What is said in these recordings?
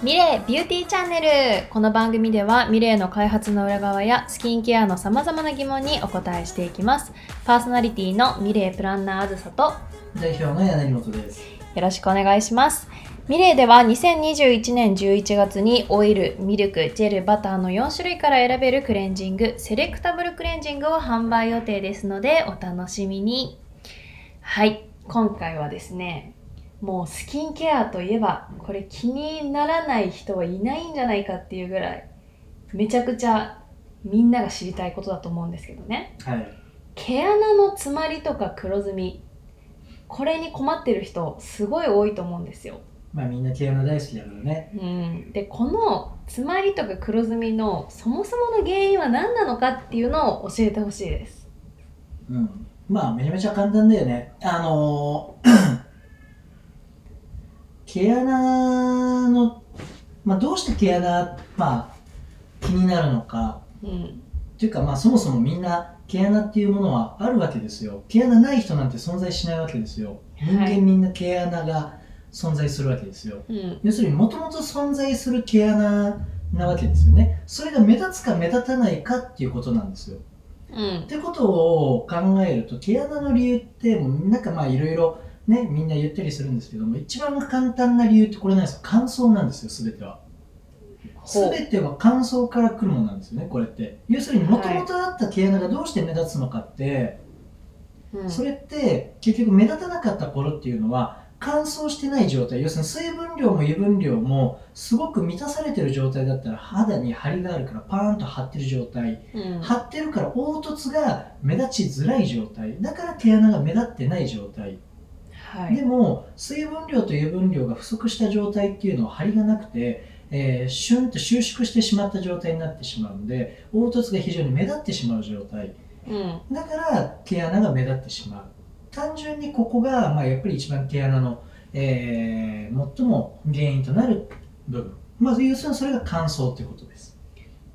ミレイビューティーチャンネルこの番組ではミレイの開発の裏側やスキンケアのさまざまな疑問にお答えしていきますパーソナリティのミレイプランナーあずさと代表の柳本です。よろしくお願いしますミレイでは2021年11月にオイル、ミルク、ジェル、バターの4種類から選べるクレンジング、セレクタブルクレンジングを販売予定ですのでお楽しみに。はい、今回はですね、もうスキンケアといえばこれ気にならない人はいないんじゃないかっていうぐらいめちゃくちゃみんなが知りたいことだと思うんですけどね。はい。毛穴の詰まりとか黒ずみこれに困ってる人すごい多いと思うんですよ。まあみんな毛穴大好きだからね。うん、でこの詰まりとか黒ずみのそもそもの原因は何なのかっていうのを教えてほしいです。うん。まあめちゃめちゃ簡単だよね。あのー毛穴の、まあどうして毛穴、まあ気になるのか。うんっていうかまあそもそもみんな毛穴っていうものはあるわけですよ。毛穴ない人なんて存在しないわけですよ。人はい間みんな毛穴が存在するわけですよ。うん要するにもともと存在する毛穴なわけですよね。それが目立つか目立たないかっていうことなんですよ。うんってことを考えると毛穴の理由ってなんかまあいろいろねみんな言ったりするんですけども一番簡単な理由ってこれなんですよ。乾燥なんですよ全ては。ほう。全ては乾燥から来るものなんですよねこれって。要するにもともとあった毛穴がどうして目立つのかって、うん。それって結局目立たなかった頃っていうのは乾燥してない状態。要するに水分量も油分量もすごく満たされてる状態だったら肌に張りがあるからパーンと張ってる状態。うん。張ってるから凹凸が目立ちづらい状態。だから毛穴が目立ってない状態、はい。でも水分量と油分量が不足した状態っていうのは張りがなくて、えーシュンと収縮してしまった状態になってしまうので凹凸が非常に目立ってしまう状態。うん。だから毛穴が目立ってしまう。単純にここが、まあ、やっぱり一番毛穴の、えー最も原因となる部分。まず要するにそれが乾燥ってことです。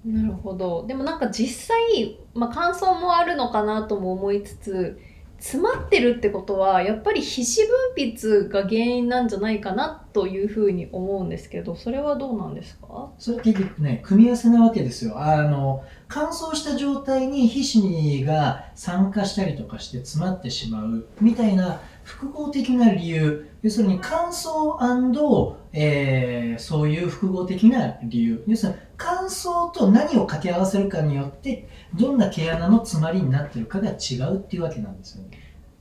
なるほど。でもなんか実際、まあ、乾燥もあるのかなとも思いつつ詰まってるってことはやっぱり皮脂分泌が原因なんじゃないかなというふうに思うんですけどそれはどうなんですか？それ結局ね組み合わせなわけですよ。あの乾燥した状態に皮脂が酸化したりとかして詰まってしまうみたいな複合的な理由。要するに乾燥、えーそういう複合的な理由。要するに乾燥と何を掛け合わせるかによってどんな毛穴の詰まりになってるかが違うっていうわけなんですよね。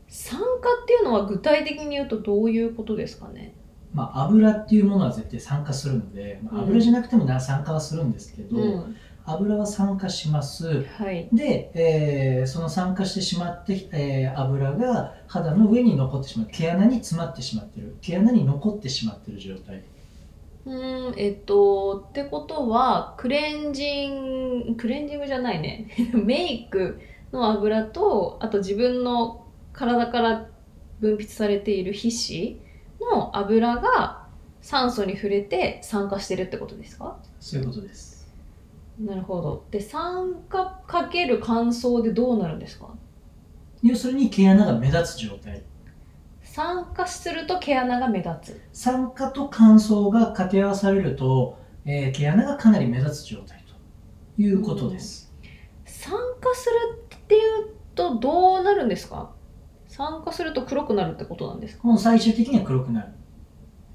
酸化っていうのは具体的に言うとどういうことですかね？まあ油っていうものは絶対酸化するので、まあ、油じゃなくてもな酸化はするんですけど、うん。油は酸化します。はい。で、えーその酸化してしまって、えー油が肌の上に残ってしまう。毛穴に詰まってしまってる。毛穴に残ってしまってる状態。うーんえっとってことはクレンジングクレンジングじゃないね。メイクの油とあと自分の体から分泌されている皮脂の油が酸素に触れて酸化してるってことですか？そういうことです。なるほど。で酸化かける乾燥でどうなるんですか？要するに毛穴が目立つ状態。酸化すると毛穴が目立つ。酸化と乾燥が掛け合わされると、えー毛穴がかなり目立つ状態ということです、酸化するっていうとどうなるんですか？酸化すると黒くなるってことなんですか？もう最終的には黒くなる。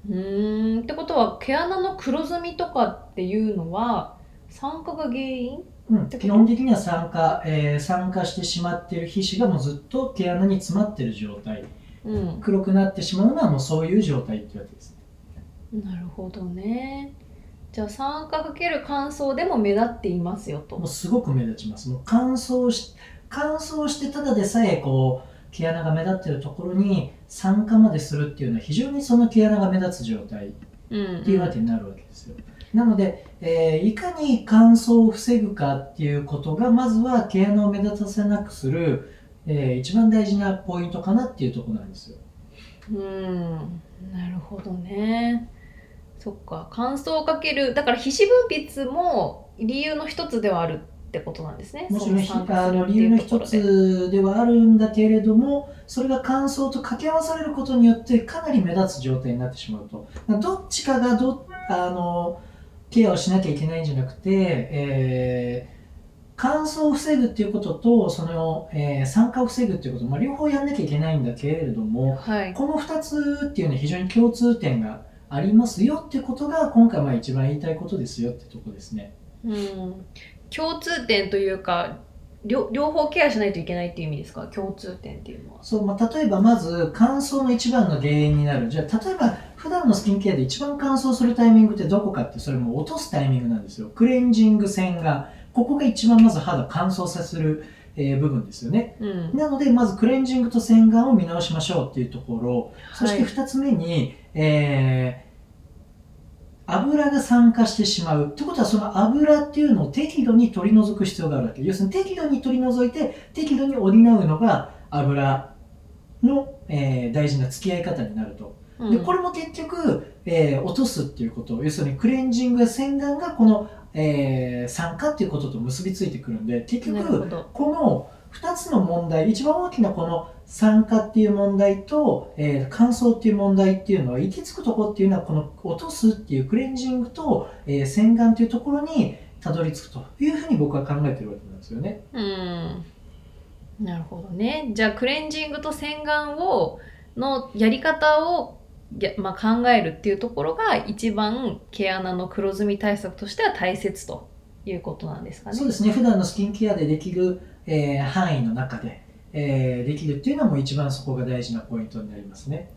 うーんってことは毛穴の黒ずみとかっていうのは酸化が原因？うん、基本的には酸化、えー酸化してしまっている皮脂がもうずっと毛穴に詰まっている状態。うん。黒くなってしまうのはもうそういう状態ってわけです。なるほどね。じゃあ酸化かける乾燥でも目立っていますよと。もうすごく目立ちます。もう乾燥し乾燥してただでさえこう毛穴が目立ってるところに酸化までするっていうのは非常にその毛穴が目立つ状態うん。っていうわけになるわけですよ、なので、えーいかに乾燥を防ぐかっていうことがまずは毛穴を目立たせなくする、えー一番大事なポイントかなっていうところなんですよ。うん。なるほどね。そっか。乾燥かける。だから皮脂分泌も理由の一つではあるってことなんですねもちろんあの理由の一つではあるんだけれどもそれが乾燥と掛け合わされることによってかなり目立つ状態になってしまうとどっちかがどあのケアをしなきゃいけないんじゃなくて、えー乾燥を防ぐっていうこととその、えー酸化を防ぐっていうこと、まあ、両方やんなきゃいけないんだけれどもはい。この2つっていうのは非常に共通点がありますよってことが今回まあ一番言いたいことですよってとこですね。うん。共通点というか、両両方ケアしないといけないっていう意味ですか？共通点っていうのは。そうまあ、例えばまず乾燥の一番の原因になる。じゃあ例えば普段のスキンケアで一番乾燥するタイミングってどこかってそれも落とすタイミングなんですよ。クレンジング洗顔ここが一番まず肌乾燥させる、えー部分ですよね。うん。なのでまずクレンジングと洗顔を見直しましょうっていうところ。そしてはい。2つ目に、えー油が酸化してしまう。ってことは、その油っていうのを適度に取り除く必要があるわけ。要するに適度に取り除いて、適度に補うのが油の、えー大事な付き合い方になると。うんで、これも結局、えー落とすっていうこと。要するにクレンジングや洗顔がこの、えー酸化っていうことと結びついてくるんで、結局。この2つの問題、一番大きなこの酸化っていう問題と、えー乾燥っていう問題っていうのは、行き着くところっていうのは、この落とすっていうクレンジングと、えー洗顔っていうところにたどり着くというふうに僕は考えてるわけなんですよね。うん。なるほどね。じゃあ、クレンジングと洗顔を、のやり方を、やまあ、考えるっていうところが一番毛穴の黒ずみ対策としては大切ということなんですかね。そうですね、普段のスキンケアでできる、えー範囲の中で、えーできるっていうのも一番そこが大事なポイントになりますね。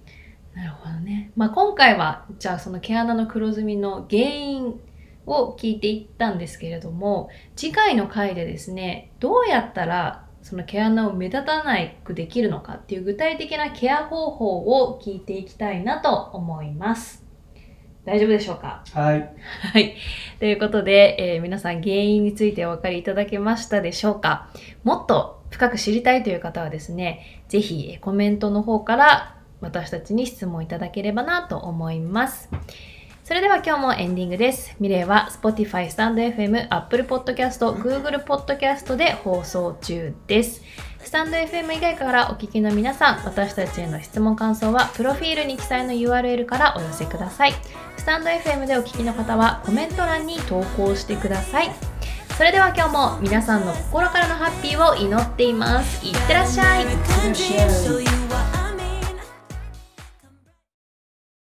なるほどね。まあ、今回は、じゃあその毛穴の黒ずみの原因を聞いていったんですけれども、次回の回でですね、どうやったらその毛穴を目立たなくできるのかっていう具体的なケア方法を聞いていきたいなと思います。大丈夫でしょうか？はい。はい。ということで、えー皆さん原因についてお分かりいただけましたでしょうか？もっと深く知りたいという方はですね、ぜひえーコメントの方から私たちに質問いただければなと思います。それでは今日もエンディングです。ミレイは Spotify、StandFM、Apple Podcast、Google Podcast で放送中です。スタンド FM 以外からお聞きの皆さん、私たちへの質問感想は、プロフィールに記載の URL からお寄せください。スタンド FM でお聞きの方はコメント欄に投稿してください。それでは今日も皆さんの心からのハッピーを祈っています。いってらっしゃい。